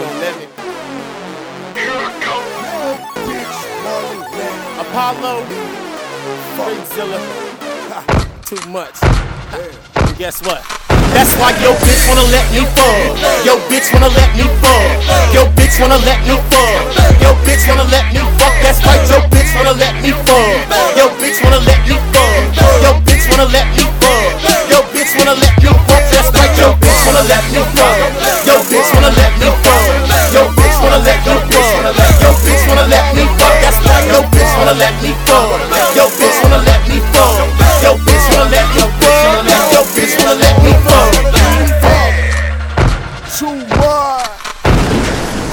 gonna let. Apollo, Freakzilla, too much. And guess what? That's why yo bitch wanna let me fuck. Yo bitch wanna let me fuck. Yo bitch wanna let me fuck. Yo bitch wanna let me fuck. That's right, yo bitch wanna let me fuck. Yo bitch wanna let me fuck. Yo bitch wanna let me wanna let me fuck. That's right, yo bitch wanna let me fuck. Yo bitch wanna let me fuck. Yo bitch wanna let me fuck. Yo bitch wanna let me fuck. Too much.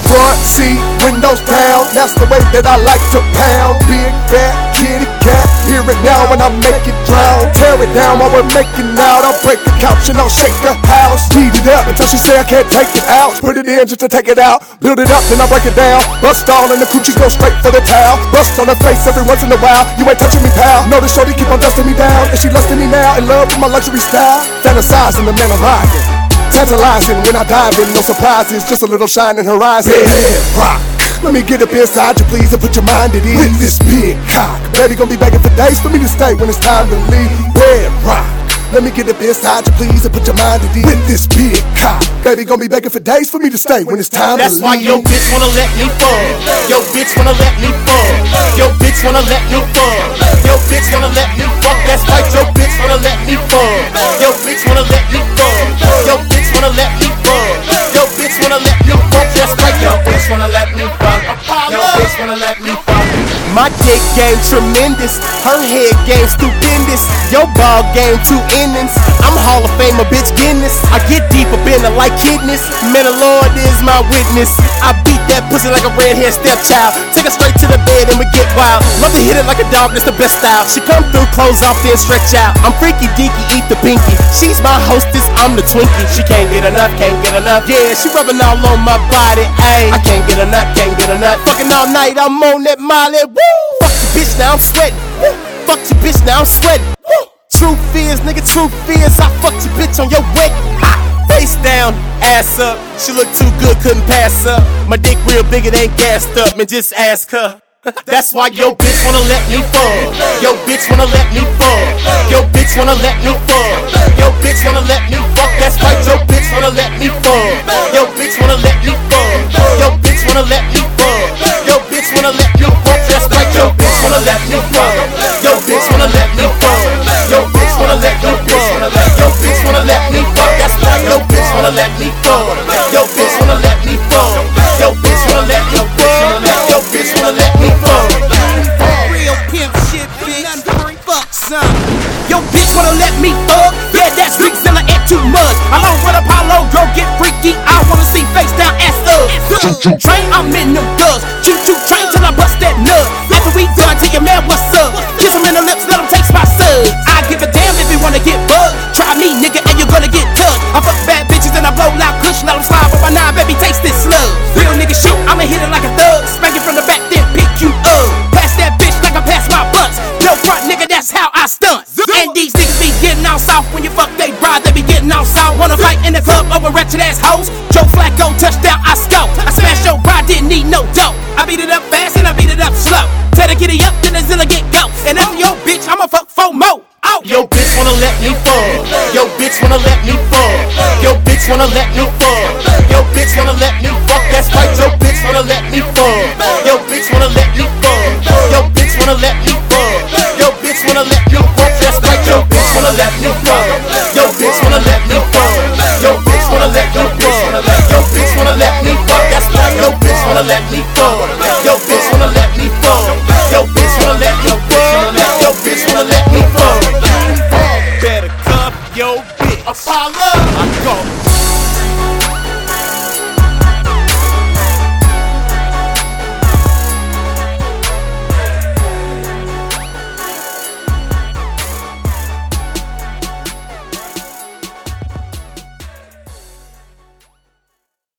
Front seat, windows down, that's the way that I like to pound. Big fat kitty cat, hear it now when I make it drown. Tear it down while we're making out. I'll break the couch and I'll shake the house. Heat it up until she say I can't take it out. Put it in just to take it out. Build it up, then I break it down. Bust all and the coochies go straight for the towel. Bust on her face every once in a while. You ain't touching me, pal. Notice shorty keep on dusting me down. And she lusting me now in love with my luxury style. Fantasizing the man I'm riding. Tantalizing when I dive in, no surprises, just a little shine in her eyes. Head rock. Let me get up inside you, please, and put your mind at ease. With this big cock, baby, gonna be begging for days for me to stay when it's time to leave. Bed rock. Let me get up inside you, please, and put your mind at ease. With this big cock, baby, gonna be begging for days for me to stay when it's time That's to why leave. yo bitch wanna let me fuck. Yo bitch wanna let me fuck. Yo bitch wanna let me fuck. Yo bitch wanna let me fuck. That's right, yo bitch wanna let me fuck. Yo bitch wanna let me fuck. Yo bitch wanna let me fuck. Yo bitch wanna let me fuck. That's right, yo bitch wanna let me fuck. Wanna let me. My dick game tremendous, her head game stupendous. Your ball game two innings. I'm Hall of Famer, bitch Guinness. I get deep up like kidneys. Man, the Lord is my witness. I beat that pussy like a redhead stepchild. Take her straight to the bed and we get wild. Love to hit it like a dog, that's the best style. She come through, clothes off, then stretch out. I'm freaky deaky, eat the pinky. She's my hostess, I'm the Twinkie. She can't get enough, can't get enough. Yeah, she rubbing all on my body. Ayy, I can't get enough, can't get enough. Fucking all night, I'm on that Molly. Woo! Fuck you, bitch, now I'm sweating. Woo! Fuck you, bitch, now I'm sweating. Woo! Truth is, nigga, truth is, I fucked your bitch on your wet. Ah! Face down, ass up. She look too good, couldn't pass up. My dick real big, it ain't gassed up. Man, just ask her. That's why yo bitch wanna let me fuck. Yo bitch wanna let me fuck. Yo bitch wanna let me fuck. Wanna let me fuck. Yo bitch wanna let me fuck. Yo bitch wanna let me fuck. Yo bitch wanna let me fuck. Real pimp shit, bitch. Fuck son. Yo, bitch wanna let me fuck? Yeah, that's Big Zilla and too much. Along with Apollo, girl, get freaky. I wanna see face down ass up. Train, I'm in them dubs. in the club over wretched ass hoes. Joe Flacco, touchdown, I scope. I smash your ride, didn't need no dope. I beat it up fast and I beat it up slow. Tell her get it up, then the Zilla get go. And after your bitch, I'ma fuck four more. Out. Yo bitch wanna let me fall. Yo bitch wanna let me fall. Yo bitch wanna let me fall. Yo bitch wanna let me fuck. That's right, yo bitch wanna let me fall. Yo bitch wanna let me fall. Yo bitch wanna let me